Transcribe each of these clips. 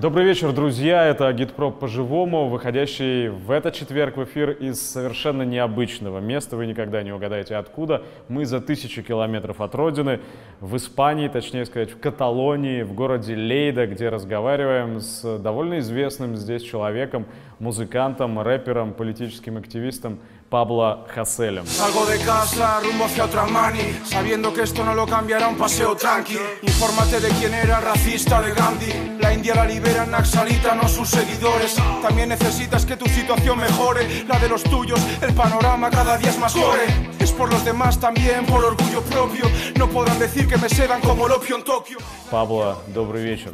Добрый вечер, друзья. Это Агитпроп по-живому, выходящий в этот четверг в эфир из совершенно необычного места. Вы никогда не угадаете откуда. Мы за тысячу километров от родины, в Испании, точнее сказать, в Каталонии, в городе Лейда, где разговариваем с довольно известным здесь человеком, музыкантом, рэпером, политическим активистом Пабло Хаселем. Salgo de casa rumbo hacia otra mani, sabiendo que esto no lo cambiará un paseo tranqui. Infórmate de quién era racista de Gandhi. La India la libera Naxalita, no sus seguidores. También necesitas que tu situación mejore, la de los tuyos. El panorama cada día es más gore. Es por los demás también, por orgullo propio. No podrán decir que me sedan como el opio en Tokio. Пабло, добрый вечер.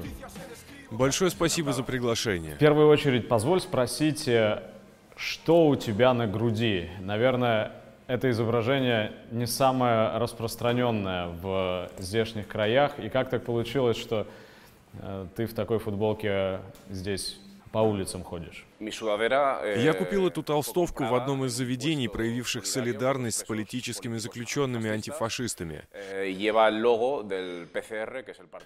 Большое спасибо за приглашение. В первую очередь, позволь спросить, э, что у тебя на груди? Наверное, это изображение не самое распространенное в здешних краях. И как так получилось, что э, ты в такой футболке здесь по улицам ходишь? Я купил эту толстовку в одном из заведений, проявивших солидарность с политическими заключенными антифашистами.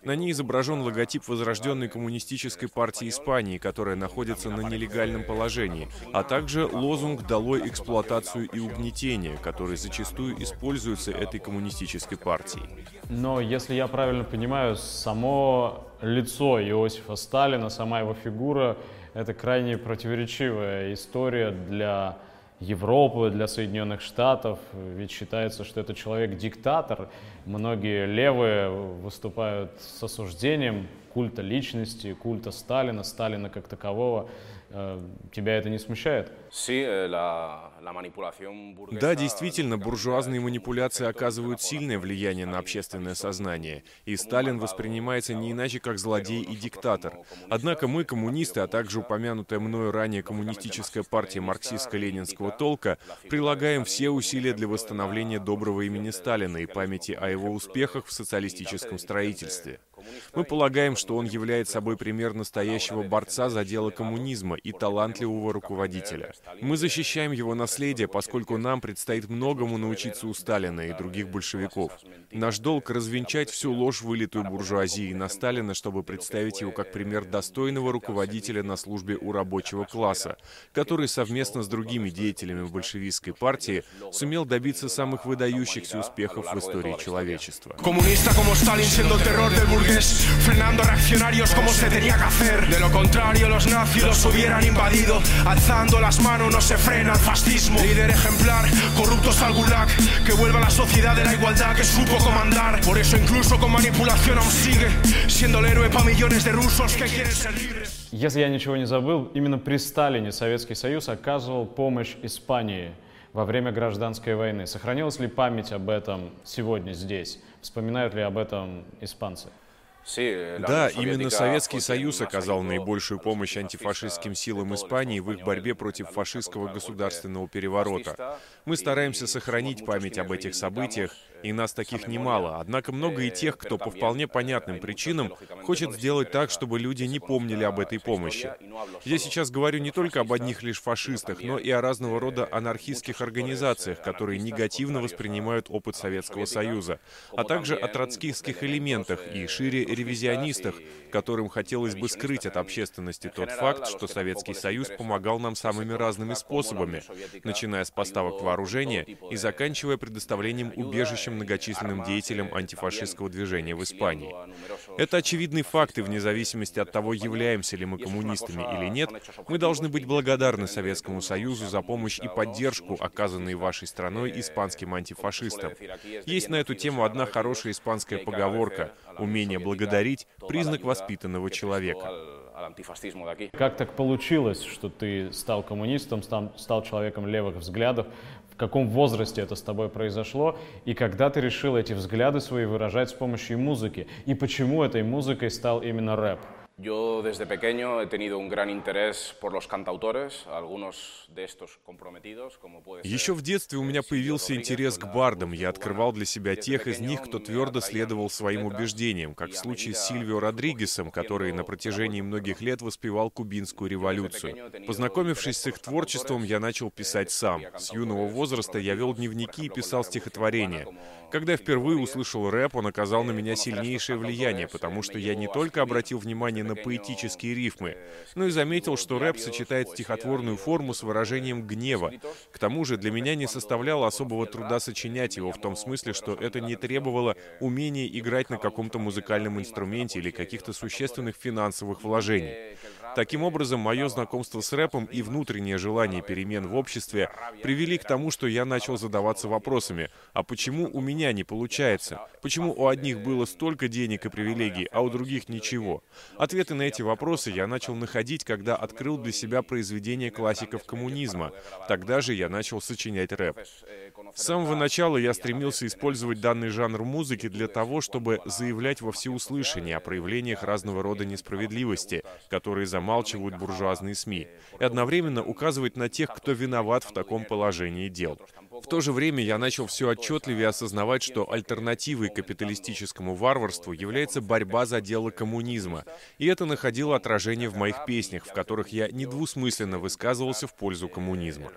На ней изображен логотип Возрожденной коммунистической партии Испании, которая находится на нелегальном положении, а также лозунг «Долой эксплуатацию и угнетение», который зачастую используется этой коммунистической партией. Но, если я правильно понимаю, само лицо Иосифа Сталина, сама его фигура — это крайне противоречивая история для Европы, для Соединенных Штатов, ведь считается, что это человек-диктатор. Многие левые выступают с осуждением культа личности, культа Сталина, Сталина как такового. Э, Тебя это не смущает? Да, действительно, буржуазные манипуляции оказывают сильное влияние на общественное сознание, и Сталин воспринимается не иначе как злодей и диктатор. Однако мы, коммунисты, а также упомянутая мною ранее коммунистическая партия марксистско-ленинского толка, прилагаем все усилия для восстановления доброго имени Сталина и памяти о его успехах в социалистическом строительстве. Мы полагаем, что он является собой пример настоящего борца за дело коммунизма и талантливого руководителя. Мы защищаем его наследие, поскольку нам предстоит многому научиться у Сталина и других большевиков. Наш долг — развенчать всю ложь, вылитую буржуазией на Сталина, чтобы представить его как пример достойного руководителя на службе у рабочего класса, который совместно с другими деятелями большевистской партии сумел добиться самых выдающихся успехов в истории человечества. Comunista como Stalin siendo frenando reaccionarios como se tenía que hacer. De lo contrario, los nazis los hubieran invadido. Alzando las manos no se frena el fascismo. Líder ejemplar, corruptos al gulag, que vuelva a la sociedad de la igualdad que supo comandar. Por eso incluso con manipulación aún sigue, siendo el héroe para millones de rusos que quieren ser libres. Если я ничего не забыл, именно при Сталине Советский Союз оказывал помощь Испании во время гражданской войны. Сохранилась ли память об этом сегодня здесь? Вспоминают ли об этом испанцы? Да, именно Советский Союз оказал наибольшую помощь антифашистским силам Испании в их борьбе против фашистского государственного переворота. Мы стараемся сохранить память об этих событиях, и нас таких немало. Однако много и тех, кто по вполне понятным причинам хочет сделать так, чтобы люди не помнили об этой помощи. Я сейчас говорю не только об одних лишь фашистах, но и о разного рода анархистских организациях, которые негативно воспринимают опыт Советского Союза, а также о троцкистских элементах и шире ревизионистах, которым хотелось бы скрыть от общественности тот факт, что Советский Союз помогал нам самыми разными способами, начиная с поставок вооружения и заканчивая предоставлением убежища многочисленным деятелям антифашистского движения в Испании. Это очевидный факт, и вне зависимости от того, являемся ли мы коммунистами или нет, мы должны быть благодарны Советскому Союзу за помощь и поддержку, оказанные вашей страной испанским антифашистам. Есть на эту тему одна хорошая испанская поговорка «Умение благодарить — признак воспитанного человека». Как так получилось, что ты стал коммунистом, стал, стал человеком левых взглядов? В каком возрасте это с тобой произошло? И когда ты решил эти взгляды свои выражать с помощью музыки? И почему этой музыкой стал именно рэп? Yo desde pequeño he tenido un gran interés por los cantautores, algunos de estos comprometidos, como puede ser... Еще в детстве у меня появился интерес к бардам. Я открывал для себя тех из них, кто твердо следовал своим убеждениям, как в случае с Сильвио Родригесом, который на протяжении многих лет воспевал кубинскую революцию. Познакомившись с их творчеством, я начал писать сам. С юного возраста я вел дневники и писал стихотворения. Когда я впервые услышал рэп, он оказал на меня сильнейшее влияние, потому что я не только обратил внимание на на поэтические рифмы, но и заметил, что рэп сочетает стихотворную форму с выражением гнева. К тому же для меня не составляло особого труда сочинять его в том смысле, что это не требовало умения играть на каком-то музыкальном инструменте или каких-то существенных финансовых вложений. Таким образом, мое знакомство с рэпом и внутреннее желание перемен в обществе привели к тому, что я начал задаваться вопросами, а почему у меня не получается? Почему у одних было столько денег и привилегий, а у других ничего? Ответы на эти вопросы я начал находить, когда открыл для себя произведения классиков коммунизма. Тогда же я начал сочинять рэп. С самого начала я стремился использовать данный жанр музыки для того, чтобы заявлять во всеуслышание о проявлениях разного рода несправедливости, которые замалчивают буржуазные СМИ, и одновременно указывать на тех, кто виноват в таком положении дел. В то же время я начал все отчетливее осознавать, что альтернативой капиталистическому варварству является борьба за дело коммунизма, и это находило отражение в моих песнях, в которых я недвусмысленно высказывался в пользу коммунизма.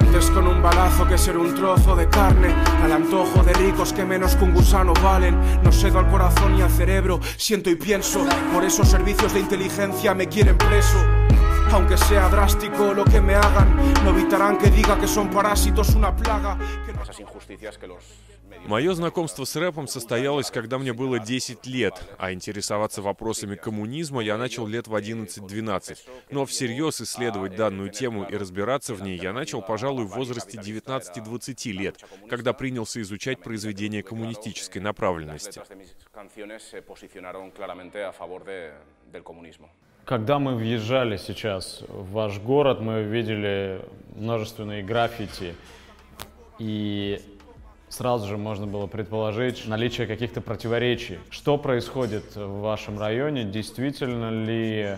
Antes con un balazo que ser un trozo de carne, al antojo de ricos que menos que un gusano valen. No cedo al corazón y al cerebro, siento y pienso. Por esos servicios de inteligencia me quieren preso. Aunque sea drástico lo que me hagan, no evitarán que diga que son parásitos, una plaga. Que no... Esas injusticias que los Мое знакомство с рэпом состоялось, когда мне было 10 лет, а интересоваться вопросами коммунизма я начал лет в 11-12. Но всерьез исследовать данную тему и разбираться в ней я начал, пожалуй, в возрасте 19-20 лет, когда принялся изучать произведения коммунистической направленности. Когда мы въезжали сейчас в ваш город, мы видели множественные граффити, и сразу же можно было предположить наличие каких-то противоречий. Что происходит в вашем районе? Действительно ли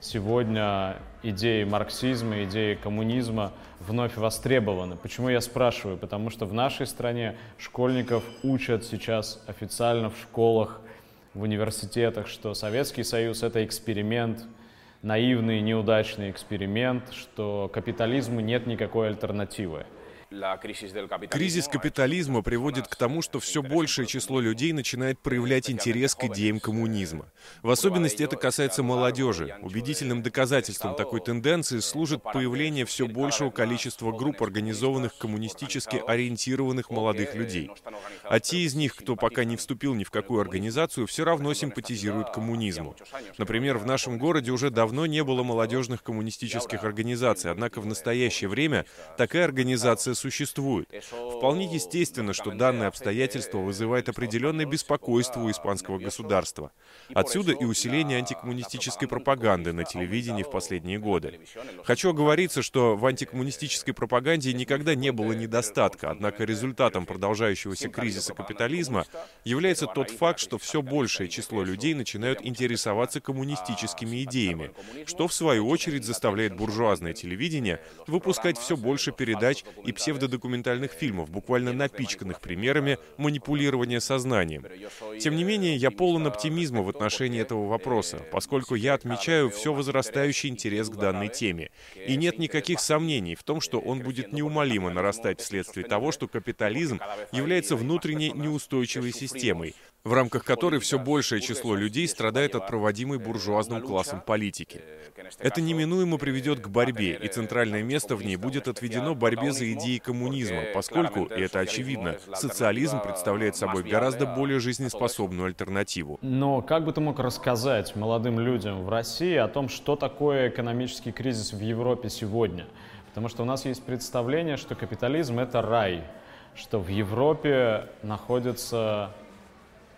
сегодня идеи марксизма, идеи коммунизма вновь востребованы? Почему я спрашиваю? Потому что в нашей стране школьников учат сейчас официально в школах, в университетах, что Советский Союз — это эксперимент, наивный, неудачный эксперимент, что капитализму нет никакой альтернативы. Кризис капитализма приводит к тому, что все большее число людей начинает проявлять интерес к идеям коммунизма. В особенности это касается молодежи. Убедительным доказательством такой тенденции служит появление все большего количества групп организованных коммунистически ориентированных молодых людей. А те из них, кто пока не вступил ни в какую организацию, все равно симпатизируют коммунизму. Например, в нашем городе уже давно не было молодежных коммунистических организаций, однако в настоящее время такая организация существует. Вполне естественно, что данное обстоятельство вызывает определенное беспокойство у испанского государства. Отсюда и усиление антикоммунистической пропаганды на телевидении в последние годы. Хочу оговориться, что в антикоммунистической пропаганде никогда не было недостатка, однако результатом продолжающегося кризиса капитализма является тот факт, что все большее число людей начинают интересоваться коммунистическими идеями, что в свою очередь заставляет буржуазное телевидение выпускать все больше передач и псевдо псевдодокументальных фильмов, буквально напичканных примерами манипулирования сознанием. Тем не менее, я полон оптимизма в отношении этого вопроса, поскольку я отмечаю все возрастающий интерес к данной теме. И нет никаких сомнений в том, что он будет неумолимо нарастать вследствие того, что капитализм является внутренней неустойчивой системой, в рамках которой все большее число людей страдает от проводимой буржуазным классом политики. Это неминуемо приведет к борьбе, и центральное место в ней будет отведено борьбе за идеи коммунизма, поскольку, и это очевидно, социализм представляет собой гораздо более жизнеспособную альтернативу. Но как бы ты мог рассказать молодым людям в России о том, что такое экономический кризис в Европе сегодня? Потому что у нас есть представление, что капитализм — это рай, что в Европе находится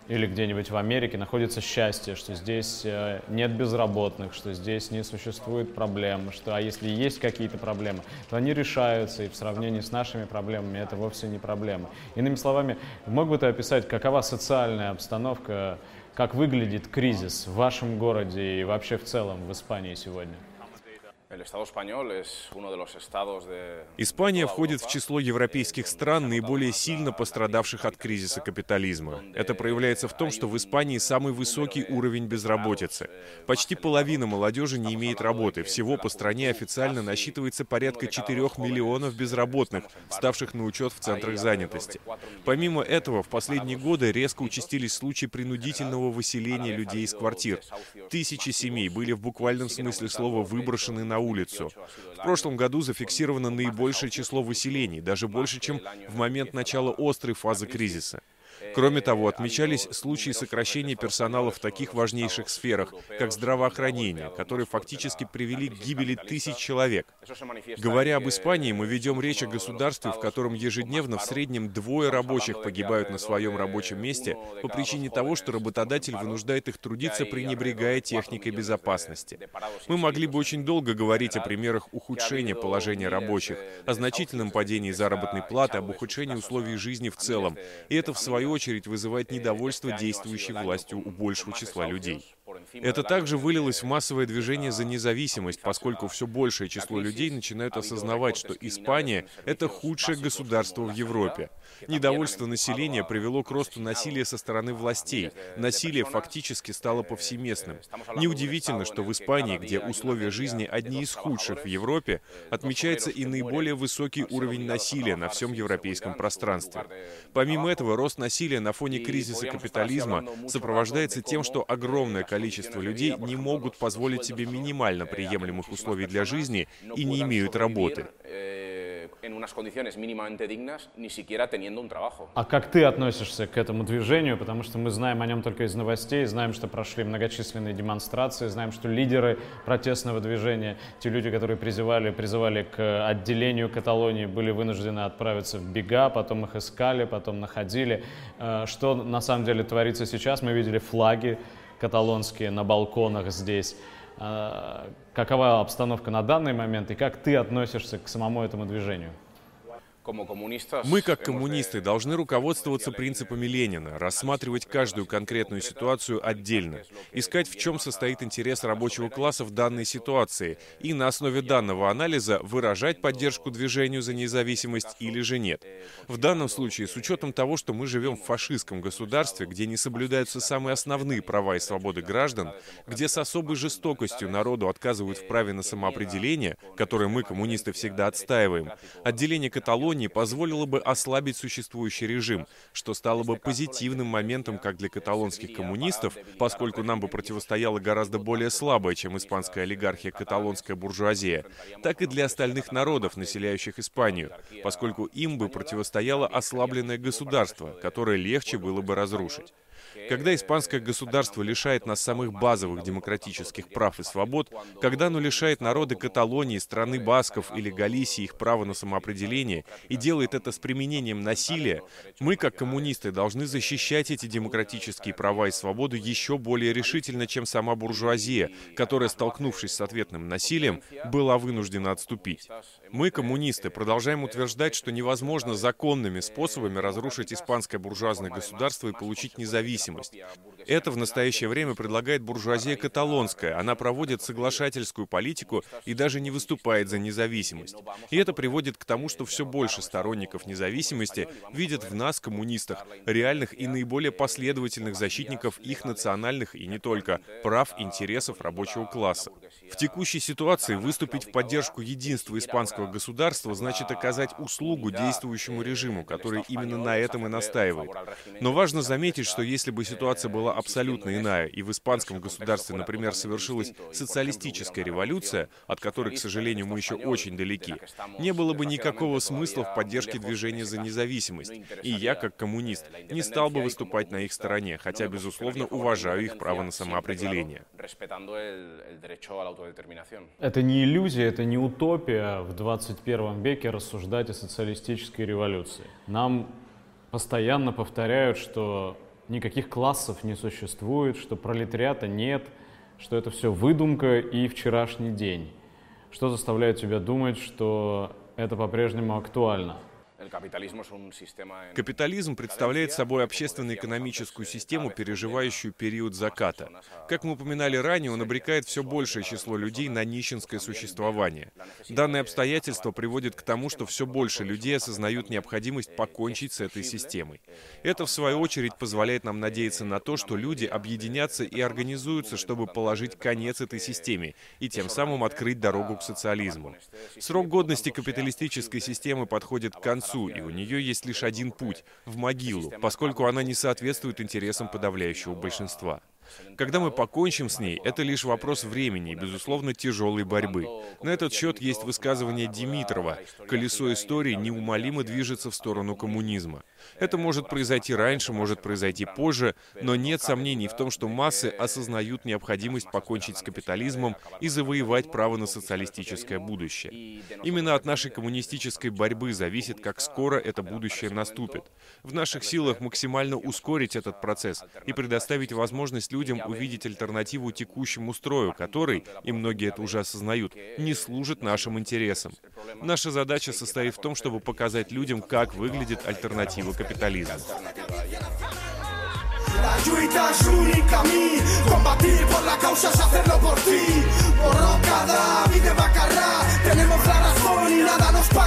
или где-нибудь в Америке находится счастье, что здесь э, нет безработных, что здесь не существует проблем, что а если есть какие-то проблемы, то они решаются, и в сравнении с нашими проблемами это вовсе не проблема. Иными словами, мог бы ты описать, какова социальная обстановка, как выглядит кризис в вашем городе и вообще в целом в Испании сегодня? Испания входит в число европейских стран, наиболее сильно пострадавших от кризиса капитализма. Это проявляется в том, что в Испании самый высокий уровень безработицы. Почти половина молодежи не имеет работы. Всего по стране официально насчитывается порядка 4 миллионов безработных, ставших на учет в центрах занятости. Помимо этого, в последние годы резко участились случаи принудительного выселения людей из квартир. Тысячи семей были в буквальном смысле слова выброшены на улицу. В прошлом году зафиксировано наибольшее число выселений, даже больше, чем в момент начала острой фазы кризиса. Кроме того, отмечались случаи сокращения персонала в таких важнейших сферах, как здравоохранение, которые фактически привели к гибели тысяч человек. Говоря об Испании, мы ведем речь о государстве, в котором ежедневно в среднем двое рабочих погибают на своем рабочем месте по причине того, что работодатель вынуждает их трудиться, пренебрегая техникой безопасности. Мы могли бы очень долго говорить о примерах ухудшения положения рабочих, о значительном падении заработной платы, об ухудшении условий жизни в целом. И это, в свою очередь, вызывает недовольство действующей властью у большего числа людей. Это также вылилось в массовое движение за независимость, поскольку все большее число людей начинают осознавать, что Испания — это худшее государство в Европе. Недовольство населения привело к росту насилия со стороны властей. Насилие фактически стало повсеместным. Неудивительно, что в Испании, где условия жизни одни из худших в Европе, отмечается и наиболее высокий уровень насилия на всем европейском пространстве. Помимо этого, рост насилия на фоне кризиса капитализма сопровождается тем, что огромное количество людей не могут позволить себе минимально приемлемых условий для жизни и не имеют работы trabajo. А как ты относишься к этому движению? Потому что мы знаем о нем только из новостей, знаем, что прошли многочисленные демонстрации, знаем, что лидеры протестного движения, те люди, которые призывали, призывали к отделению Каталонии, были вынуждены отправиться в бега, потом их искали, потом находили. Э, что на самом деле творится сейчас? Мы видели флаги каталонские на балконах здесь. А, какова обстановка на данный момент и как ты относишься к самому этому движению? Мы, как коммунисты, должны руководствоваться принципами Ленина, рассматривать каждую конкретную ситуацию отдельно, искать, в чем состоит интерес рабочего класса в данной ситуации, и на основе данного анализа выражать поддержку движению за независимость или же нет. В данном случае, с учетом того, что мы живем в фашистском государстве, где не соблюдаются самые основные права и свободы граждан, где с особой жестокостью народу отказывают в праве на самоопределение, которое мы, коммунисты, всегда отстаиваем, отделение Каталонии Каталонии позволило бы ослабить существующий режим, что стало бы позитивным моментом как для каталонских коммунистов, поскольку нам бы противостояла гораздо более слабая, чем испанская олигархия, каталонская буржуазия, так и для остальных народов, населяющих Испанию, поскольку им бы противостояло ослабленное государство, которое легче было бы разрушить. Когда испанское государство лишает нас самых базовых демократических прав и свобод, когда оно лишает народы Каталонии, страны Басков или Галисии их права на самоопределение и делает это с применением насилия, мы, как коммунисты, должны защищать эти демократические права и свободы еще более решительно, чем сама буржуазия, которая, столкнувшись с ответным насилием, была вынуждена отступить. Мы, коммунисты, продолжаем утверждать, что невозможно законными способами разрушить испанское буржуазное государство и получить независимость. Это в настоящее время предлагает буржуазия каталонская. Она проводит соглашательскую политику и даже не выступает за независимость. И это приводит к тому, что все больше сторонников независимости видят в нас, коммунистах, реальных и наиболее последовательных защитников их национальных и не только прав, интересов рабочего класса. В текущей ситуации выступить в поддержку единства испанского государства значит оказать услугу действующему режиму, который именно на этом и настаивает. Но важно заметить, что если бы ситуация была абсолютно иная, и в испанском государстве, например, совершилась социалистическая революция, от которой, к сожалению, мы еще очень далеки, не было бы никакого смысла в поддержке движения за независимость. И я, как коммунист, не стал бы выступать на их стороне, хотя, безусловно, уважаю их право на самоопределение. Это не иллюзия, это не утопия в 21 веке рассуждать о социалистической революции. Нам постоянно повторяют, что никаких классов не существует, что пролетариата нет, что это все выдумка и вчерашний день. Что заставляет тебя думать, что это по-прежнему актуально? Капитализм представляет собой общественно-экономическую систему, переживающую период заката. Как мы упоминали ранее, он обрекает все большее число людей на нищенское существование. Данное обстоятельство приводит к тому, что все больше людей осознают необходимость покончить с этой системой. Это, в свою очередь, позволяет нам надеяться на то, что люди объединятся и организуются, чтобы положить конец этой системе и тем самым открыть дорогу к социализму. Срок годности капиталистической системы подходит к концу, и у нее есть лишь один путь — в могилу, поскольку она не соответствует интересам подавляющего большинства. Когда мы покончим с ней, это лишь вопрос времени и, безусловно, тяжелой борьбы. На этот счет есть высказывание Димитрова «Колесо истории неумолимо движется в сторону коммунизма». Это может произойти раньше, может произойти позже, но нет сомнений в том, что массы осознают необходимость покончить с капитализмом и завоевать право на социалистическое будущее. Именно от нашей коммунистической борьбы зависит, как скоро это будущее наступит. В наших силах максимально ускорить этот процесс и предоставить возможность людям увидеть альтернативу текущему строю, который, и многие это уже осознают, не служит нашим интересам. Наша задача состоит в том, чтобы показать людям, как выглядит альтернатива capitalismo. La lluita es l'únic camí, combatir por la causa es hacerlo por ti. Borró cada vida macarrá, tenemos la razón y nada nos para.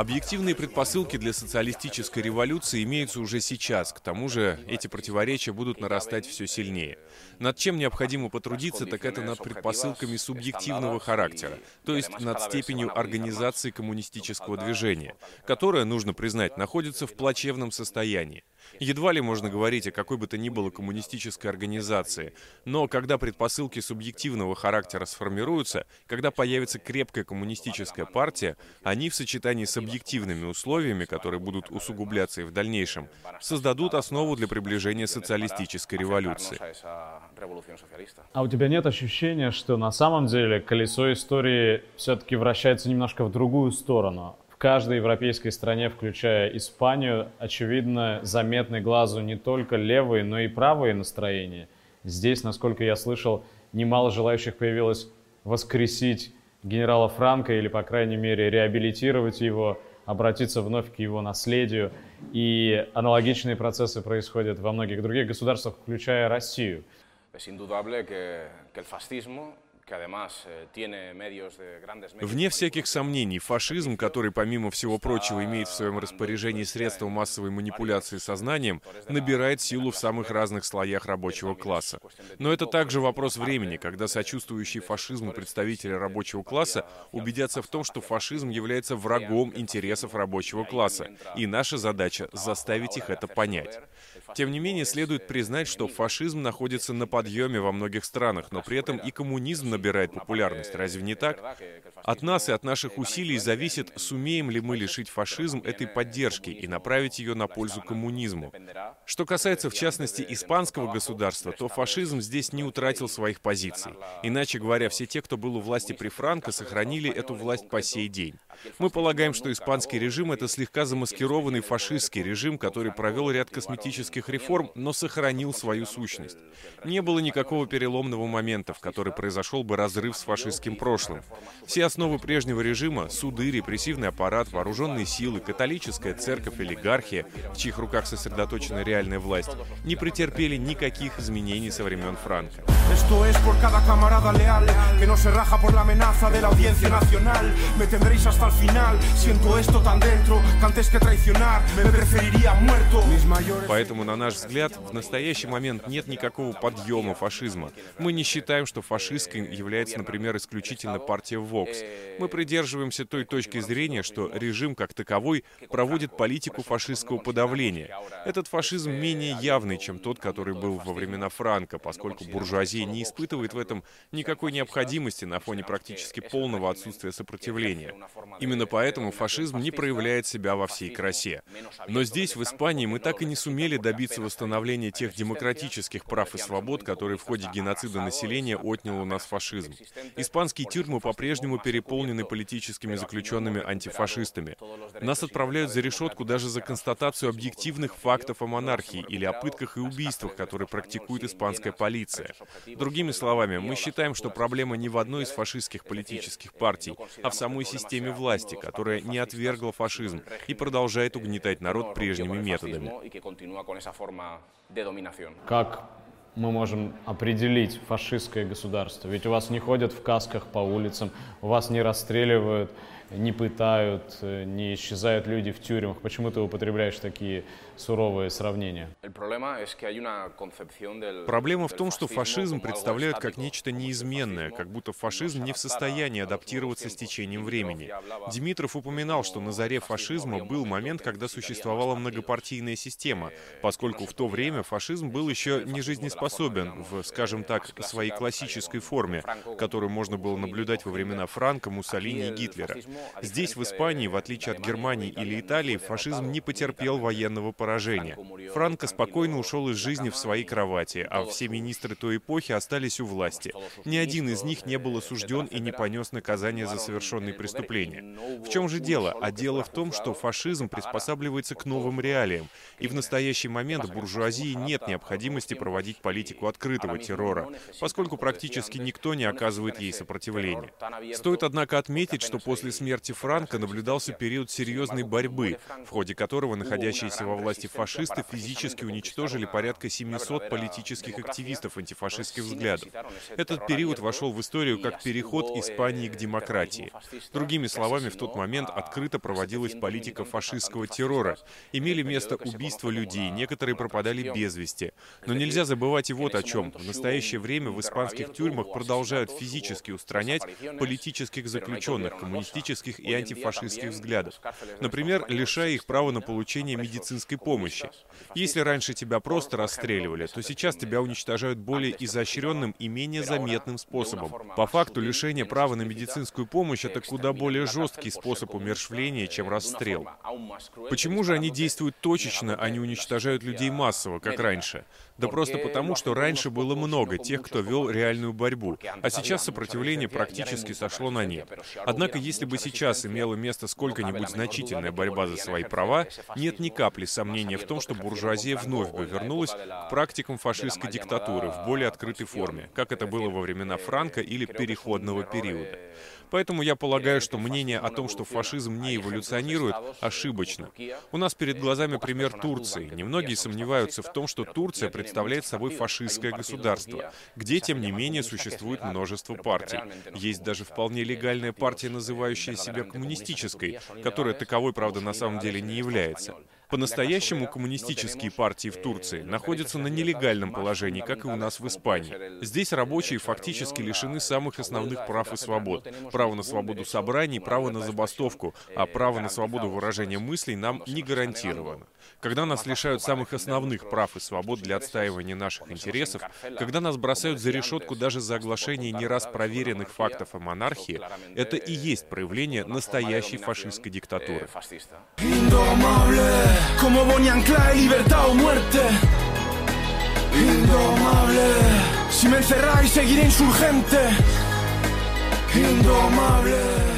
Объективные предпосылки для социалистической революции имеются уже сейчас. К тому же эти противоречия будут нарастать все сильнее. Над чем необходимо потрудиться, так это над предпосылками субъективного характера, то есть над степенью организации коммунистического движения, которое, нужно признать, находится в плачевном состоянии. Едва ли можно говорить о какой бы то ни было коммунистической организации, но когда предпосылки субъективного характера сформируются, когда появится крепкая коммунистическая партия, они в сочетании с объективными условиями, которые будут усугубляться и в дальнейшем, создадут основу для приближения социалистической революции. А у тебя нет ощущения, что на самом деле колесо истории все-таки вращается немножко в другую сторону? Каждой европейской стране, включая Испанию, очевидно, заметны глазу не только левые, но и правые настроения. Здесь, насколько я слышал, немало желающих появилось воскресить генерала Франка или, по крайней мере, реабилитировать его, обратиться вновь к его наследию. И аналогичные процессы происходят во многих других государствах, включая Россию. Вне всяких сомнений, фашизм, который, помимо всего прочего, имеет в своем распоряжении средства массовой манипуляции сознанием, набирает силу в самых разных слоях рабочего класса. Но это также вопрос времени, когда сочувствующие фашизму представители рабочего класса убедятся в том, что фашизм является врагом интересов рабочего класса, и наша задача — заставить их это понять. Тем не менее, следует признать, что фашизм находится на подъеме во многих странах, но при этом и коммунизм набирает популярность. Разве не так? От нас и от наших усилий зависит, сумеем ли мы лишить фашизм этой поддержки и направить ее на пользу коммунизму. Что касается, в частности, испанского государства, то фашизм здесь не утратил своих позиций. Иначе говоря, все те, кто был у власти при Франко, сохранили эту власть по сей день. Мы полагаем, что испанский режим — это слегка замаскированный фашистский режим, который провел ряд косметических реформ, но сохранил свою сущность. Не было никакого переломного момента, в который произошел бы разрыв с фашистским прошлым. Все основы прежнего режима — суды, репрессивный аппарат, вооруженные силы, католическая церковь, олигархия, в чьих руках сосредоточена реальная власть, не претерпели никаких изменений со времен Франка. Поэтому, на наш взгляд, в настоящий момент нет никакого подъема фашизма. Мы не считаем, что фашистской является, например, исключительно партия Vox. Мы придерживаемся той точки зрения, что режим как таковой проводит политику фашистского подавления. Этот фашизм менее явный, чем тот, который был во времена Франка, поскольку буржуазия не испытывает в этом никакой необходимости на фоне практически полного отсутствия сопротивления. Именно поэтому фашизм не проявляет себя во всей красе. Но здесь, в Испании, мы так и не сумели добиться добиться восстановления тех демократических прав и свобод, которые в ходе геноцида населения отнял у нас фашизм. Испанские тюрьмы по-прежнему переполнены политическими заключенными-антифашистами. Нас отправляют за решетку даже за констатацию объективных фактов о монархии или о пытках и убийствах, которые практикует испанская полиция. Другими словами, мы считаем, что проблема не в одной из фашистских политических партий, а в самой системе власти, которая не отвергла фашизм и продолжает угнетать народ прежними методами. Как мы можем определить фашистское государство? Ведь у вас не ходят в касках по улицам, у вас не расстреливают не пытают, э, не исчезают люди в тюрьмах. Почему ты употребляешь такие суровые сравнения? Проблема в том, что фашизм представляют как нечто неизменное, как будто фашизм не в состоянии адаптироваться с течением времени. Димитров упоминал, что на заре фашизма был момент, когда существовала многопартийная система, поскольку в то время фашизм был еще не жизнеспособен в, скажем так, своей классической форме, которую можно было наблюдать во времена Франка, Муссолини и Гитлера. Здесь, в Испании, в отличие от Германии или Италии, фашизм не потерпел военного поражения. Франко спокойно ушел из жизни в своей кровати, а все министры той эпохи остались у власти. Ни один из них не был осужден и не понес наказание за совершенные преступления. В чем же дело? А дело в том, что фашизм приспосабливается к новым реалиям, и в настоящий момент буржуазии нет необходимости проводить политику открытого террора, поскольку практически никто не оказывает ей сопротивления. Стоит, однако, отметить, что после смерти Франка наблюдался период серьезной борьбы, в ходе которого находящиеся во власти фашисты физически уничтожили порядка 700 политических активистов антифашистских взглядов. Этот период вошел в историю как переход Испании к демократии. Другими словами, в тот момент открыто проводилась политика фашистского террора. Имели место убийства людей, некоторые пропадали без вести. Но нельзя забывать и вот о чем. В настоящее время в испанских тюрьмах продолжают физически устранять политических заключенных, коммунистических коммунистических и антифашистских взглядов. Например, лишая их права на получение медицинской помощи. Если раньше тебя просто расстреливали, то сейчас тебя уничтожают более изощренным и менее заметным способом. По факту, лишение права на медицинскую помощь — это куда более жесткий способ умершвления, чем расстрел. Почему же они действуют точечно, а не уничтожают людей массово, как раньше? Да просто потому, что раньше было много тех, кто вел реальную борьбу, а сейчас сопротивление практически сошло на нет. Однако, если бы сейчас имела место сколько-нибудь значительная борьба за свои права, нет ни капли сомнения в том, что буржуазия вновь бы вернулась к практикам фашистской диктатуры в более открытой форме, как это было во времена Франка или переходного периода. Поэтому я полагаю, что мнение о том, что фашизм не эволюционирует, ошибочно. У нас перед глазами пример Турции. Немногие сомневаются в том, что Турция представляет собой фашистское государство, где, тем не менее, существует множество партий. Есть даже вполне легальная партия, называющая себя коммунистической, которая таковой, правда, на самом деле не является. По-настоящему коммунистические партии в Турции находятся на нелегальном положении, как и у нас в Испании. Здесь рабочие фактически лишены самых основных прав и свобод. Право на свободу собраний, право на забастовку, а право на свободу выражения мыслей нам не гарантировано. Когда нас лишают самых основных прав и свобод для отстаивания наших интересов, когда нас бросают за решетку даже за оглашение не раз проверенных фактов о монархии, это и есть проявление настоящей фашистской диктатуры. Indomable,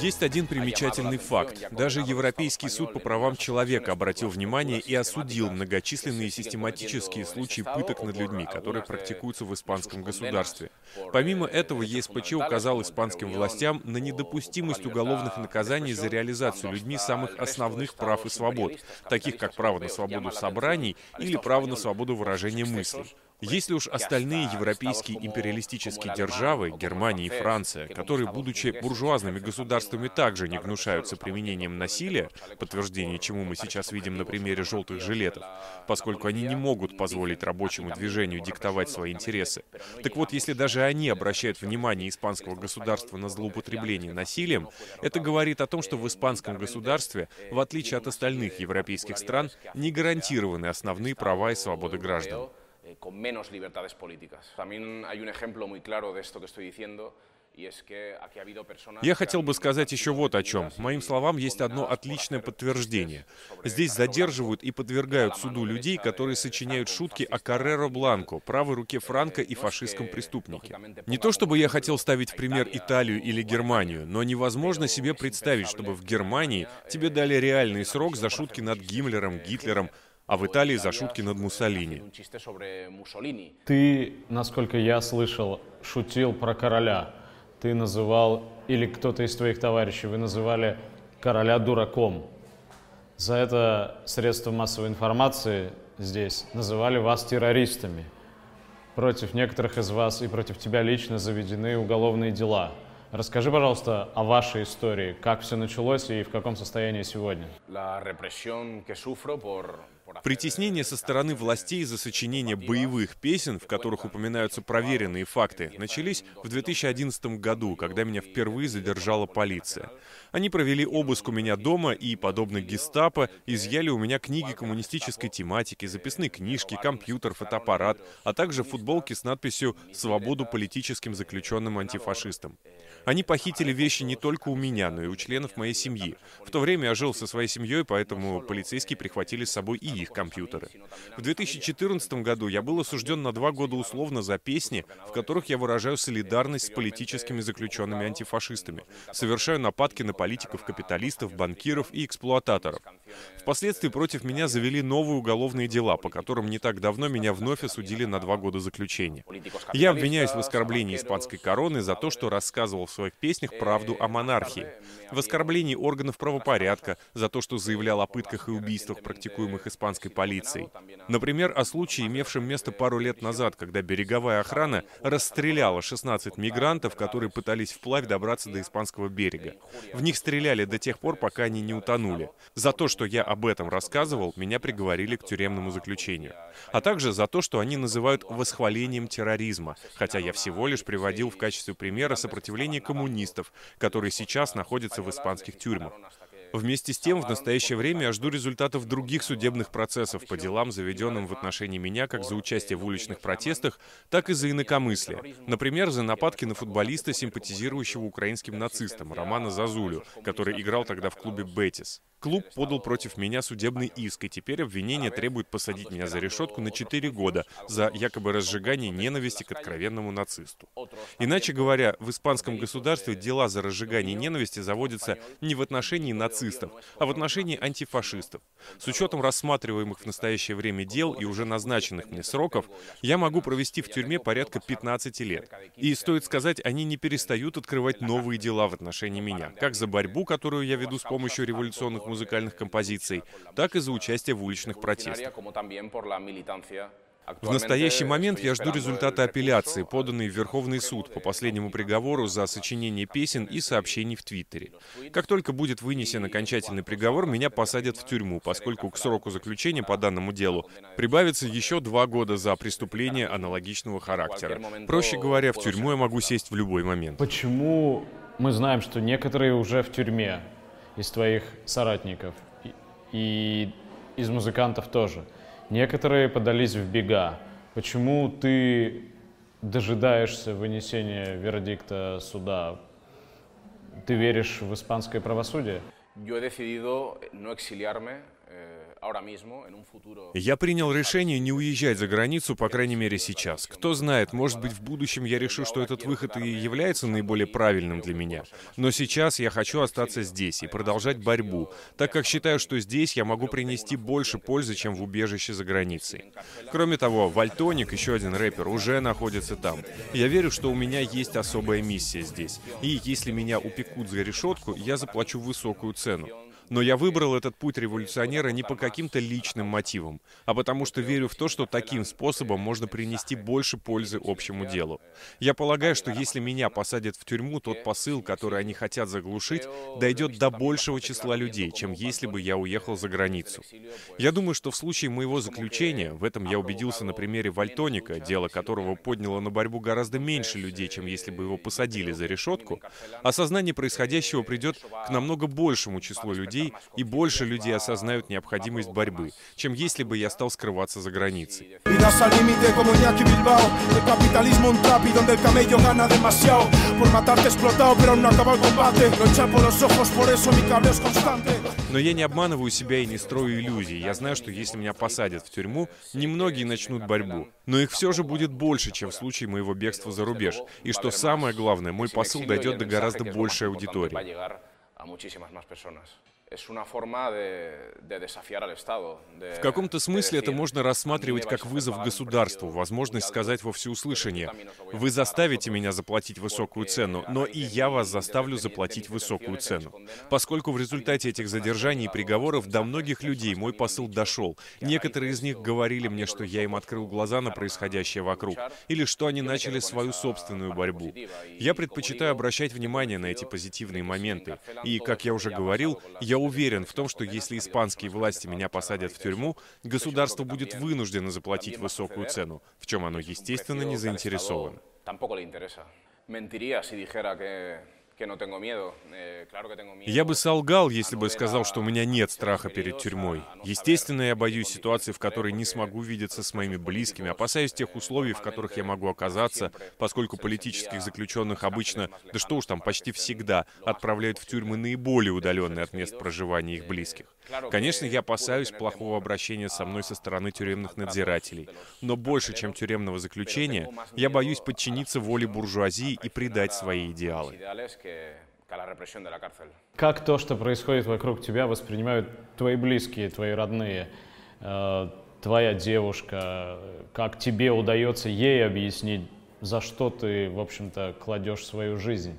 Есть один примечательный факт. Даже Европейский суд по правам человека обратил внимание и осудил многочисленные систематические случаи пыток над людьми, которые практикуются в испанском государстве. Помимо этого, ЕСПЧ указал испанским властям на недопустимость уголовных наказаний за реализацию людьми самых основных прав и свобод, таких как право на свободу собраний или право на свободу выражения мыслей. Если уж остальные европейские империалистические державы, Германия и Франция, которые, будучи буржуазными государствами, также не гнушаются применением насилия, подтверждение чему мы сейчас видим на примере желтых жилетов, поскольку они не могут позволить рабочему движению диктовать свои интересы. Так вот, если даже они обращают внимание испанского государства на злоупотребление насилием, это говорит о том, что в испанском государстве, в отличие от остальных европейских стран, не гарантированы основные права и свободы граждан. Con menos libertades políticas. También hay un ejemplo muy claro de esto que estoy diciendo Я хотел бы сказать еще вот о чем. Моим словам есть одно отличное подтверждение. Здесь задерживают и подвергают суду людей, которые сочиняют шутки о Карреро Бланко, правой руке Франка и фашистском преступнике. Не то чтобы я хотел ставить в пример Италию или Германию, но невозможно себе представить, чтобы в Германии тебе дали реальный срок за шутки над Гиммлером, Гитлером, а в Италии за шутки над Муссолини. Ты, насколько я слышал, шутил про короля ты называл, или кто-то из твоих товарищей, вы называли короля дураком. За это средства массовой информации здесь называли вас террористами. Против некоторых из вас и против тебя лично заведены уголовные дела. Расскажи, пожалуйста, о вашей истории, как все началось и в каком состоянии сегодня. Притеснение со стороны властей за сочинение боевых песен, в которых упоминаются проверенные факты, начались в 2011 году, когда меня впервые задержала полиция. Они провели обыск у меня дома и, подобно гестапо, изъяли у меня книги коммунистической тематики, записные книжки, компьютер, фотоаппарат, а также футболки с надписью «Свободу политическим заключенным антифашистам». Они похитили вещи не только у меня, но и у членов моей семьи. В то время я жил со своей семьей, поэтому полицейские прихватили с собой и их компьютеры. В 2014 году я был осужден на два года условно за песни, в которых я выражаю солидарность с политическими заключенными антифашистами, совершаю нападки на политиков, капиталистов, банкиров и эксплуататоров. Впоследствии против меня завели новые уголовные дела, по которым не так давно меня вновь осудили на два года заключения. Я обвиняюсь в оскорблении испанской короны за то, что рассказывал в своих песнях правду о монархии, в оскорблении органов правопорядка за то, что заявлял о пытках и убийствах, практикуемых испанской полицией. Например, о случае, имевшем место пару лет назад, когда береговая охрана расстреляла 16 мигрантов, которые пытались вплавь добраться до испанского берега. В них стреляли до тех пор, пока они не утонули. За то, что я об этом рассказывал, меня приговорили к тюремному заключению. А также за то, что они называют восхвалением терроризма, хотя я всего лишь приводил в качестве примера сопротивление коммунистов, которые сейчас находятся в испанских тюрьмах. Вместе с тем, в настоящее время я жду результатов других судебных процессов по делам, заведенным в отношении меня как за участие в уличных протестах, так и за инакомыслие. Например, за нападки на футболиста, симпатизирующего украинским нацистам, Романа Зазулю, который играл тогда в клубе «Бетис». Клуб подал против меня судебный иск, и теперь обвинение требует посадить меня за решетку на 4 года за якобы разжигание ненависти к откровенному нацисту. Иначе говоря, в испанском государстве дела за разжигание ненависти заводятся не в отношении нацистов, а в отношении антифашистов. С учетом рассматриваемых в настоящее время дел и уже назначенных мне сроков, я могу провести в тюрьме порядка 15 лет. И стоит сказать, они не перестают открывать новые дела в отношении меня, как за борьбу, которую я веду с помощью революционных музыкальных композиций, так и за участие в уличных протестах. В настоящий момент я жду результата апелляции, поданной в Верховный суд по последнему приговору за сочинение песен и сообщений в Твиттере. Как только будет вынесен окончательный приговор, меня посадят в тюрьму, поскольку к сроку заключения по данному делу прибавится еще два года за преступление аналогичного характера. Проще говоря, в тюрьму я могу сесть в любой момент. Почему мы знаем, что некоторые уже в тюрьме из твоих соратников и из музыкантов тоже? Некоторые подались в бега. Почему ты дожидаешься вынесения вердикта суда? Ты веришь в испанское правосудие? Yo he decidido no я принял решение не уезжать за границу, по крайней мере сейчас. Кто знает, может быть, в будущем я решу, что этот выход и является наиболее правильным для меня. Но сейчас я хочу остаться здесь и продолжать борьбу, так как считаю, что здесь я могу принести больше пользы, чем в убежище за границей. Кроме того, Вальтоник, еще один рэпер, уже находится там. Я верю, что у меня есть особая миссия здесь. И если меня упекут за решетку, я заплачу высокую цену. Но я выбрал этот путь революционера не по каким-то личным мотивам, а потому что верю в то, что таким способом можно принести больше пользы общему делу. Я полагаю, что если меня посадят в тюрьму, тот посыл, который они хотят заглушить, дойдет до большего числа людей, чем если бы я уехал за границу. Я думаю, что в случае моего заключения, в этом я убедился на примере Вальтоника, дело которого подняло на борьбу гораздо меньше людей, чем если бы его посадили за решетку, осознание происходящего придет к намного большему числу людей, людей, и больше людей осознают необходимость борьбы, чем если бы я стал скрываться за границей. Но я не обманываю себя и не строю иллюзий. Я знаю, что если меня посадят в тюрьму, немногие начнут борьбу. Но их все же будет больше, чем в случае моего бегства за рубеж. И что самое главное, мой посыл дойдет до гораздо большей аудитории. В каком-то смысле это можно рассматривать как вызов государству, возможность сказать во всеуслышание, вы заставите меня заплатить высокую цену, но и я вас заставлю заплатить высокую цену. Поскольку в результате этих задержаний и приговоров до многих людей мой посыл дошел. Некоторые из них говорили мне, что я им открыл глаза на происходящее вокруг, или что они начали свою собственную борьбу. Я предпочитаю обращать внимание на эти позитивные моменты. И, как я уже говорил, я уверен в том, что если испанские власти меня посадят в тюрьму, государство будет вынуждено заплатить высокую цену, в чем оно, естественно, не заинтересовано. Eh, я бы солгал, если бы сказал, что у меня нет страха перед тюрьмой. Естественно, я боюсь ситуации, в которой не смогу видеться с моими близкими, опасаюсь тех условий, в которых я могу оказаться, поскольку политических заключенных обычно, да что уж там, почти всегда отправляют в тюрьмы наиболее удаленные от мест проживания их близких. Конечно, я опасаюсь плохого обращения со мной со стороны тюремных надзирателей, но больше, чем тюремного заключения, я боюсь подчиниться воле буржуазии и предать свои идеалы. Как то, что происходит вокруг тебя, воспринимают твои близкие, твои родные, э, твоя девушка? Как тебе удается ей объяснить, за что ты, в общем-то, кладешь свою жизнь?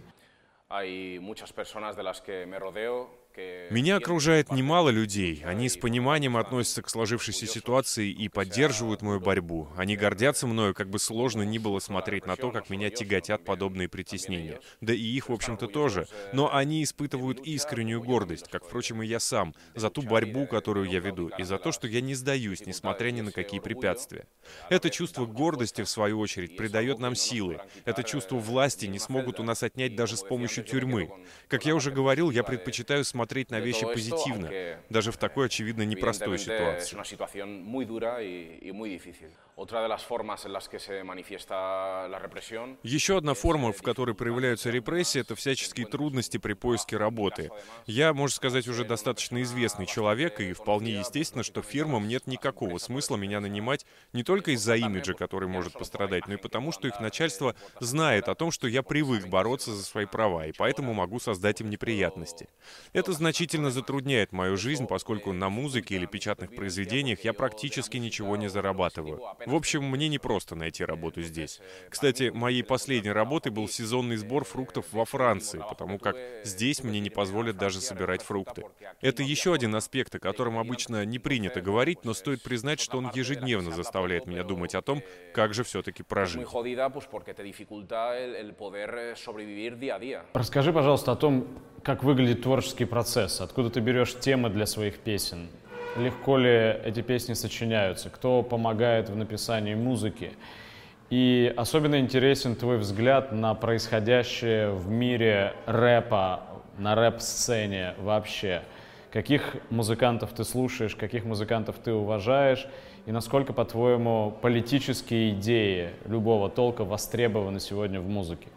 Hay muchas personas de las que me rodeo меня окружает немало людей. Они с пониманием относятся к сложившейся ситуации и поддерживают мою борьбу. Они гордятся мною, как бы сложно ни было смотреть на то, как меня тяготят подобные притеснения. Да и их, в общем-то, тоже. Но они испытывают искреннюю гордость, как, впрочем, и я сам, за ту борьбу, которую я веду, и за то, что я не сдаюсь, несмотря ни на какие препятствия. Это чувство гордости, в свою очередь, придает нам силы. Это чувство власти не смогут у нас отнять даже с помощью тюрьмы. Как я уже говорил, я предпочитаю смотреть смотреть на вещи позитивно, даже в такой, очевидно, непростой ситуации. Еще одна форма, в которой проявляются репрессии, это всяческие трудности при поиске работы. Я, можно сказать, уже достаточно известный человек, и вполне естественно, что фирмам нет никакого смысла меня нанимать не только из-за имиджа, который может пострадать, но и потому, что их начальство знает о том, что я привык бороться за свои права, и поэтому могу создать им неприятности. Это значительно затрудняет мою жизнь, поскольку на музыке или печатных произведениях я практически ничего не зарабатываю. В общем, мне не просто найти работу здесь. Кстати, моей последней работой был сезонный сбор фруктов во Франции, потому как здесь мне не позволят даже собирать фрукты. Это еще один аспект, о котором обычно не принято говорить, но стоит признать, что он ежедневно заставляет меня думать о том, как же все-таки прожить. Расскажи, пожалуйста, о том, как выглядит творческий процесс, откуда ты берешь темы для своих песен, легко ли эти песни сочиняются, кто помогает в написании музыки. И особенно интересен твой взгляд на происходящее в мире рэпа, на рэп-сцене вообще. Каких музыкантов ты слушаешь, каких музыкантов ты уважаешь, и насколько, по-твоему, политические идеи любого толка востребованы сегодня в музыке?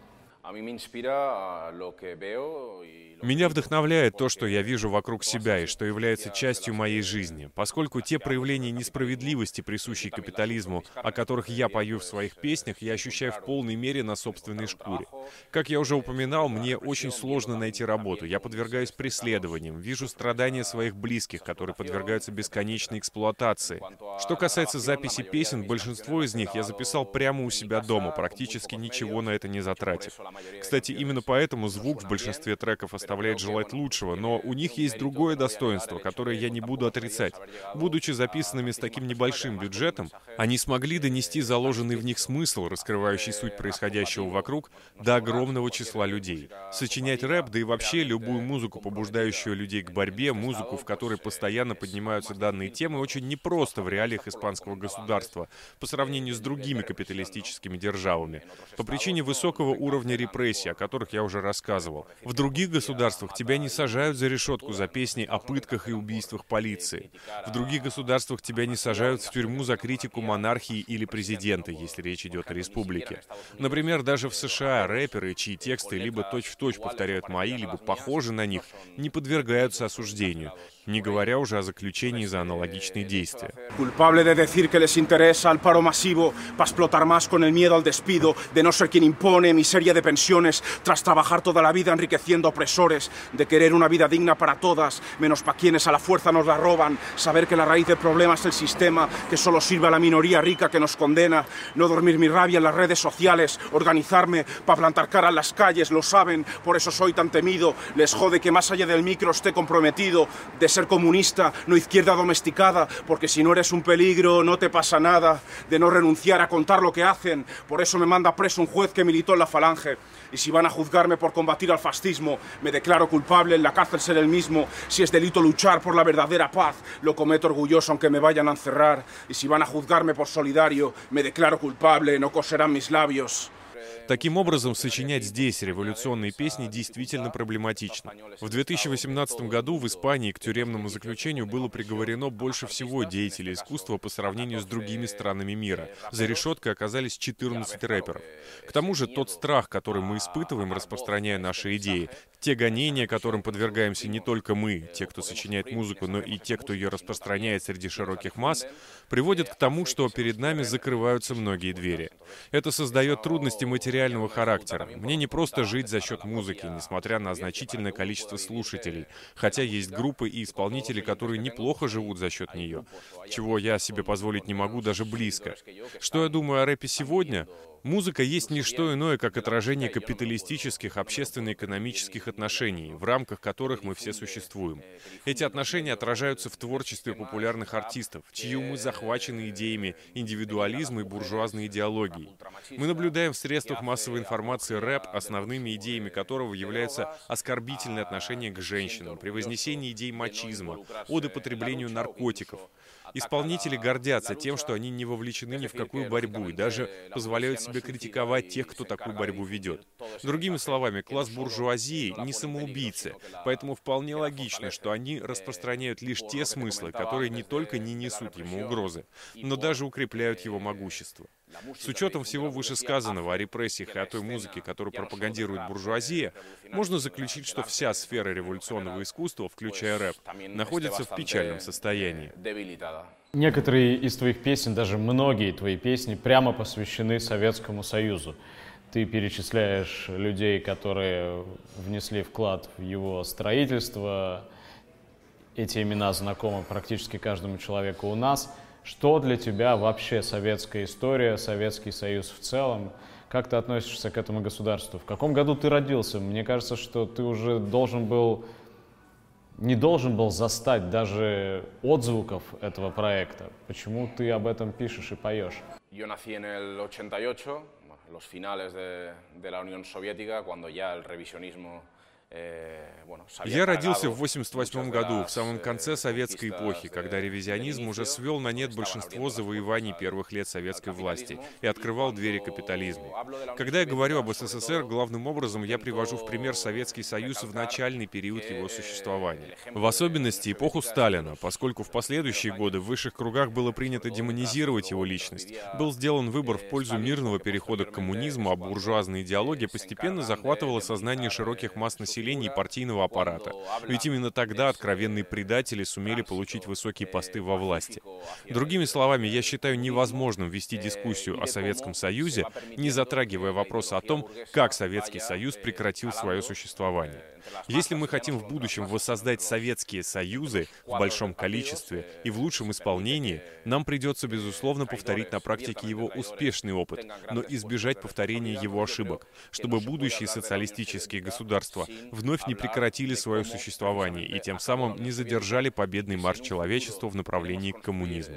A mí inspira lo que veo y меня вдохновляет то, что я вижу вокруг себя и что является частью моей жизни, поскольку те проявления несправедливости, присущие капитализму, о которых я пою в своих песнях, я ощущаю в полной мере на собственной шкуре. Как я уже упоминал, мне очень сложно найти работу. Я подвергаюсь преследованиям, вижу страдания своих близких, которые подвергаются бесконечной эксплуатации. Что касается записи песен, большинство из них я записал прямо у себя дома, практически ничего на это не затратив. Кстати, именно поэтому звук в большинстве треков оставляет желать лучшего, но у них есть другое достоинство, которое я не буду отрицать. Будучи записанными с таким небольшим бюджетом, они смогли донести заложенный в них смысл, раскрывающий суть происходящего вокруг, до огромного числа людей. Сочинять рэп, да и вообще любую музыку, побуждающую людей к борьбе, музыку, в которой постоянно поднимаются данные темы, очень непросто в реалиях испанского государства по сравнению с другими капиталистическими державами. По причине высокого уровня репрессий, о которых я уже рассказывал. В других государствах тебя не сажают за решетку за песни о пытках и убийствах полиции. В других государствах тебя не сажают в тюрьму за критику монархии или президента, если речь идет о республике. Например, даже в США рэперы, чьи тексты либо точь-в-точь -точь повторяют мои, либо похожи на них, не подвергаются осуждению не говоря уже о заключении за аналогичные действия. Culpable de decir que les interesa el paro masivo para explotar más con el miedo al despido, de no ser quien impone miseria de pensiones, tras trabajar toda la vida enriqueciendo opresores, de querer una vida digna para todas, menos para quienes a la fuerza nos la roban, saber que la raíz del problema es el sistema, que solo sirve a la minoría rica que nos condena, no dormir mi rabia en las redes sociales, organizarme para plantar cara en las calles, lo saben, por eso soy tan temido, les jode que más allá del micro esté comprometido, de ser comunista, no izquierda domesticada, porque si no eres un peligro no te pasa nada, de no renunciar a contar lo que hacen, por eso me manda preso un juez que militó en la falange. Y si van a juzgarme por combatir al fascismo, me declaro culpable, en la cárcel ser el mismo. Si es delito luchar por la verdadera paz, lo cometo orgulloso aunque me vayan a encerrar. Y si van a juzgarme por solidario, me declaro culpable, no coserán mis labios. Таким образом, сочинять здесь революционные песни действительно проблематично. В 2018 году в Испании к тюремному заключению было приговорено больше всего деятелей искусства по сравнению с другими странами мира. За решеткой оказались 14 рэперов. К тому же тот страх, который мы испытываем, распространяя наши идеи, те гонения, которым подвергаемся не только мы, те, кто сочиняет музыку, но и те, кто ее распространяет среди широких масс, приводят к тому, что перед нами закрываются многие двери. Это создает трудности материального характера. Мне не просто жить за счет музыки, несмотря на значительное количество слушателей, хотя есть группы и исполнители, которые неплохо живут за счет нее, чего я себе позволить не могу даже близко. Что я думаю о рэпе сегодня? Музыка есть не что иное, как отражение капиталистических общественно-экономических отношений, в рамках которых мы все существуем. Эти отношения отражаются в творчестве популярных артистов, чьи умы захвачены идеями индивидуализма и буржуазной идеологии. Мы наблюдаем в средствах массовой информации рэп, основными идеями которого являются оскорбительное отношение к женщинам, превознесение идей мачизма, оды потреблению наркотиков. Исполнители гордятся тем, что они не вовлечены ни в какую борьбу и даже позволяют себе критиковать тех, кто такую борьбу ведет. Другими словами, класс буржуазии не самоубийцы, поэтому вполне логично, что они распространяют лишь те смыслы, которые не только не несут ему угрозы, но даже укрепляют его могущество. С учетом всего вышесказанного о репрессиях и о той музыке, которую пропагандирует буржуазия, можно заключить, что вся сфера революционного искусства, включая рэп, находится в печальном состоянии. Некоторые из твоих песен, даже многие твои песни, прямо посвящены Советскому Союзу. Ты перечисляешь людей, которые внесли вклад в его строительство. Эти имена знакомы практически каждому человеку у нас – что для тебя вообще советская история, Советский Союз в целом? Как ты относишься к этому государству? В каком году ты родился? Мне кажется, что ты уже должен был, не должен был застать даже отзвуков этого проекта. Почему ты об этом пишешь и поешь? Yo nací en el 88, los finales de, de la Unión Soviética, cuando ya el revisionismo Я родился в 88 году, в самом конце э, советской эпохи, когда ревизионизм уже свел на нет большинство завоеваний первых лет советской власти и открывал двери капитализму. Когда я говорю об СССР, главным образом я привожу в пример Советский Союз в начальный период его существования. В особенности эпоху Сталина, поскольку в последующие годы в высших кругах было принято демонизировать его личность, был сделан выбор в пользу мирного перехода к коммунизму, а буржуазная идеология постепенно захватывала сознание широких масс населения и партийного аппарата. Ведь именно тогда откровенные предатели сумели получить высокие посты во власти. Другими словами, я считаю невозможным вести дискуссию о Советском Союзе, не затрагивая вопросы о том, как Советский Союз прекратил свое существование. Если мы хотим в будущем воссоздать Советские Союзы в большом количестве и в лучшем исполнении, нам придется, безусловно, повторить на практике его успешный опыт, но избежать повторения его ошибок, чтобы будущие социалистические государства вновь не прекратили свое существование и тем самым не задержали победный марш человечества в направлении к коммунизму.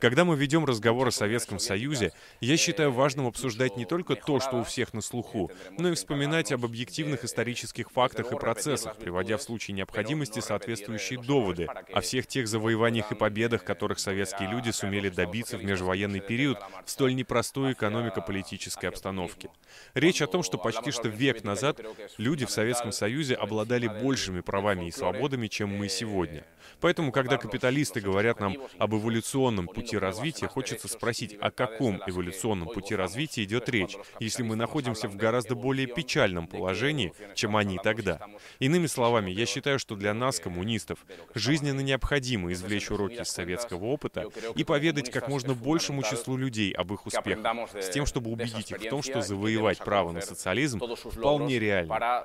Когда мы ведем разговор о Советском Союзе, я считаю важным обсуждать не только то, что у всех на слуху, но и вспоминать об объективных исторических фактах и процессах, приводя в случае необходимости соответствующие доводы о всех тех завоеваниях и победах, которых советские люди сумели добиться в межвоенный период в столь непростой экономико-политической обстановке. Речь о том, что почти что век назад люди в Советском Союзе обладали большими правами и свободами, чем мы сегодня. Поэтому, когда капиталисты говорят нам об эволюционном пути развития, хочется спросить, о каком эволюционном пути развития идет речь, если мы находимся в гораздо более печальном положении, чем они тогда. Иными словами, я считаю, что для нас, коммунистов, жизненно необходимо извлечь уроки из советского опыта и поведать как можно большему числу людей об их успехах, с тем, чтобы убедить их в том, что завоевать право на социализм вполне реально.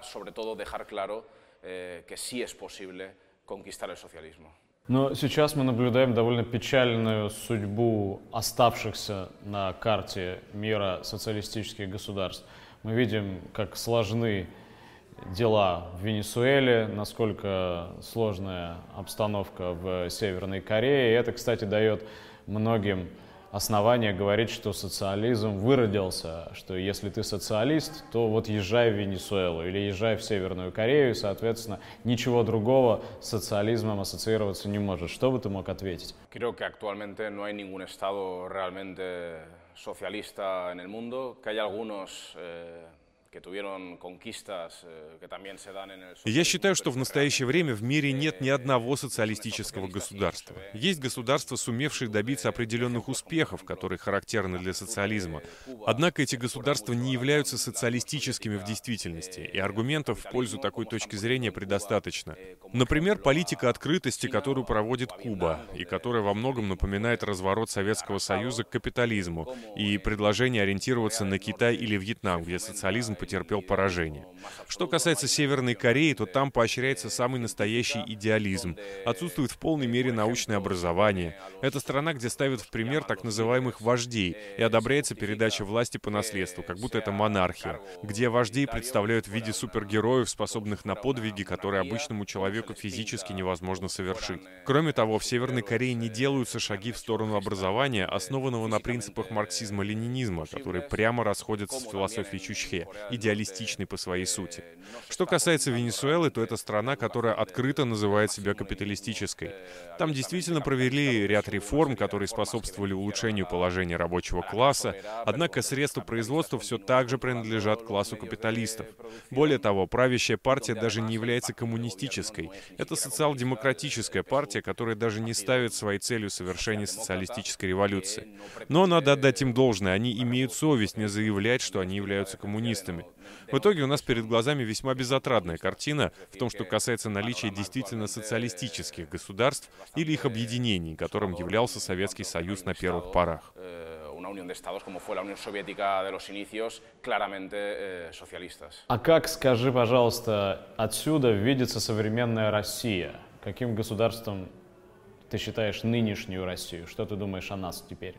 Но сейчас мы наблюдаем довольно печальную судьбу оставшихся на карте мира социалистических государств. Мы видим, как сложны дела в Венесуэле, насколько сложная обстановка в Северной Корее. И это, кстати, дает многим основания говорить, что социализм выродился, что если ты социалист, то вот езжай в Венесуэлу или езжай в Северную Корею, и, соответственно, ничего другого с социализмом ассоциироваться не может. Что бы ты мог ответить? Creo que actualmente no Я считаю, что в настоящее время в мире нет ни одного социалистического государства. Есть государства, сумевшие добиться определенных успехов, которые характерны для социализма. Однако эти государства не являются социалистическими в действительности, и аргументов в пользу такой точки зрения предостаточно. Например, политика открытости, которую проводит Куба, и которая во многом напоминает разворот Советского Союза к капитализму, и предложение ориентироваться на Китай или Вьетнам, где социализм потерпел поражение. Что касается Северной Кореи, то там поощряется самый настоящий идеализм. Отсутствует в полной мере научное образование. Это страна, где ставят в пример так называемых вождей и одобряется передача власти по наследству, как будто это монархия, где вождей представляют в виде супергероев, способных на подвиги, которые обычному человеку физически невозможно совершить. Кроме того, в Северной Корее не делаются шаги в сторону образования, основанного на принципах марксизма-ленинизма, которые прямо расходятся с философией Чучхе идеалистичной по своей сути. Что касается Венесуэлы, то это страна, которая открыто называет себя капиталистической. Там действительно провели ряд реформ, которые способствовали улучшению положения рабочего класса, однако средства производства все так же принадлежат классу капиталистов. Более того, правящая партия даже не является коммунистической. Это социал-демократическая партия, которая даже не ставит своей целью совершение социалистической революции. Но надо отдать им должное, они имеют совесть не заявлять, что они являются коммунистами проблемами. В итоге у нас перед глазами весьма безотрадная картина в том, что касается наличия действительно социалистических государств или их объединений, которым являлся Советский Союз на первых порах. А как, скажи, пожалуйста, отсюда видится современная Россия? Каким государством ты считаешь нынешнюю Россию? Что ты думаешь о нас теперь?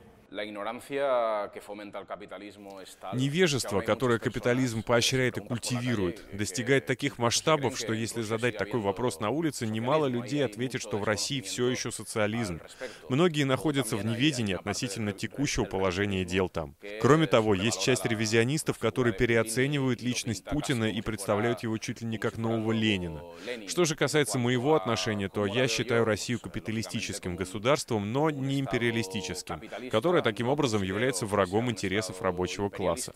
Невежество, которое капитализм поощряет и культивирует, достигает таких масштабов, что если задать такой вопрос на улице, немало людей ответят, что в России все еще социализм. Многие находятся в неведении относительно текущего положения дел там. Кроме того, есть часть ревизионистов, которые переоценивают личность Путина и представляют его чуть ли не как нового Ленина. Что же касается моего отношения, то я считаю Россию капиталистическим государством, но не империалистическим, которое таким образом является врагом интересов рабочего класса.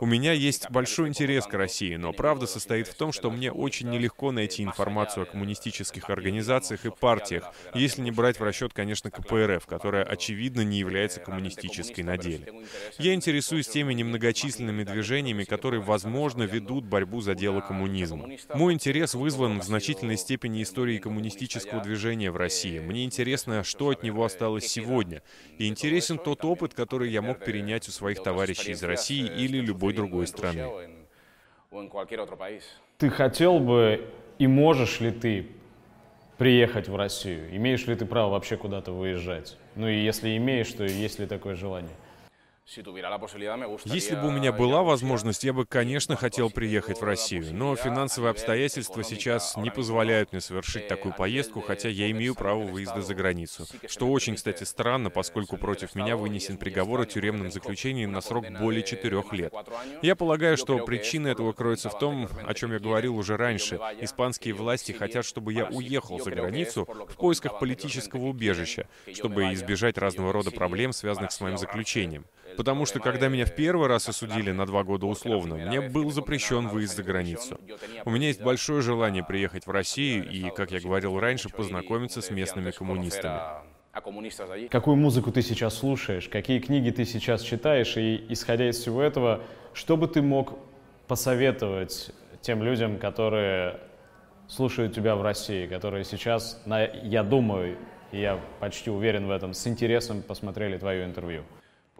У меня есть большой интерес к России, но правда состоит в том, что мне очень нелегко найти информацию о коммунистических организациях и партиях, если не брать в расчет, конечно, КПРФ, которая, очевидно, не является коммунистической на деле. Я интересуюсь теми немногочисленными движениями, которые, возможно, ведут борьбу за дело коммунизма. Мой интерес вызван в значительной степени историей коммунистического движения в России. Мне интересно, что от него осталось сегодня. И интересен тот опыт, который я мог перенять у своих товарищей из России или любой другой страны. Ты хотел бы и можешь ли ты приехать в Россию? Имеешь ли ты право вообще куда-то выезжать? Ну и если имеешь, то есть ли такое желание? Если бы у меня была возможность, я бы, конечно, хотел приехать в Россию, но финансовые обстоятельства сейчас не позволяют мне совершить такую поездку, хотя я имею право выезда за границу. Что очень, кстати, странно, поскольку против меня вынесен приговор о тюремном заключении на срок более четырех лет. Я полагаю, что причина этого кроется в том, о чем я говорил уже раньше. Испанские власти хотят, чтобы я уехал за границу в поисках политического убежища, чтобы избежать разного рода проблем, связанных с моим заключением. Потому что когда меня в первый раз осудили на два года условно, мне был запрещен выезд за границу. У меня есть большое желание приехать в Россию и, как я говорил раньше, познакомиться с местными коммунистами. Какую музыку ты сейчас слушаешь, какие книги ты сейчас читаешь, и исходя из всего этого, что бы ты мог посоветовать тем людям, которые слушают тебя в России, которые сейчас, я думаю, и я почти уверен в этом, с интересом посмотрели твое интервью?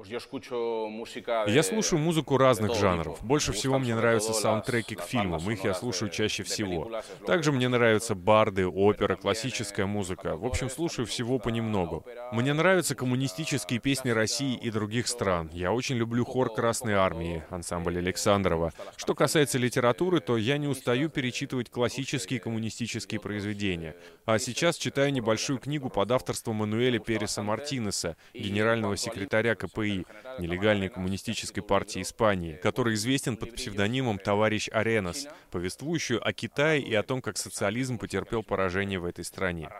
Я слушаю музыку разных жанров. Больше всего мне нравятся саундтреки к фильмам, их я слушаю чаще всего. Также мне нравятся барды, опера, классическая музыка. В общем, слушаю всего понемногу. Мне нравятся коммунистические песни России и других стран. Я очень люблю хор Красной Армии, ансамбль Александрова. Что касается литературы, то я не устаю перечитывать классические коммунистические произведения. А сейчас читаю небольшую книгу под авторством Мануэля Переса Мартинеса, генерального секретаря КПИ КПИ, нелегальной коммунистической партии Испании, который известен под псевдонимом «Товарищ Аренас», повествующую о Китае и о том, как социализм потерпел поражение в этой стране.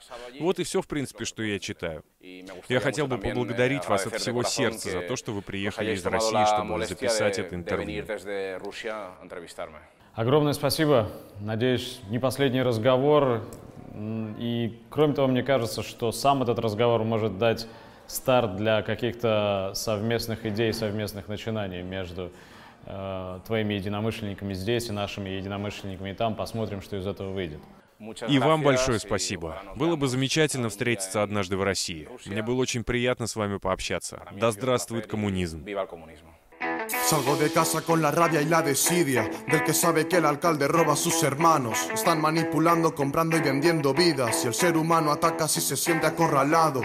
Вот и все, в принципе, что я читаю. Я хотел бы поблагодарить вас от всего сердца за то, что вы приехали из России, чтобы записать это интервью. Огромное спасибо. Надеюсь, не последний разговор. И кроме того, мне кажется, что сам этот разговор может дать старт для каких-то совместных идей, совместных начинаний между э, твоими единомышленниками здесь и нашими единомышленниками там. Посмотрим, что из этого выйдет. И вам большое спасибо. Было бы замечательно встретиться однажды в России. Мне было очень приятно с вами пообщаться. Да здравствует коммунизм. Salgo de casa con la rabia y la desidia del que sabe que el alcalde roba a sus hermanos. Están manipulando, comprando y vendiendo vidas. Y el ser humano ataca si se siente acorralado.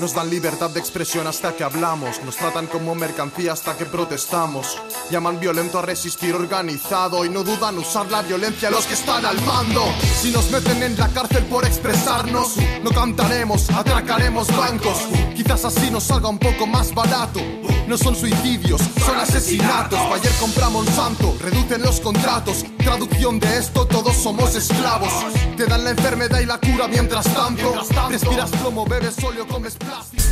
Nos dan libertad de expresión hasta que hablamos. Nos tratan como mercancía hasta que protestamos. Llaman violento a resistir organizado y no dudan usar la violencia los que están al mando. Si nos meten en la cárcel por expresarnos, no cantaremos, atracaremos bancos. Quizás así nos salga un poco más barato. No son suicidios, son asesinatos. Ayer compramos Monsanto, reducen los contratos. Traducción de esto, todos somos esclavos. Te dan la enfermedad y la cura mientras tanto. Respiras plomo, bebes óleo, comes plástico.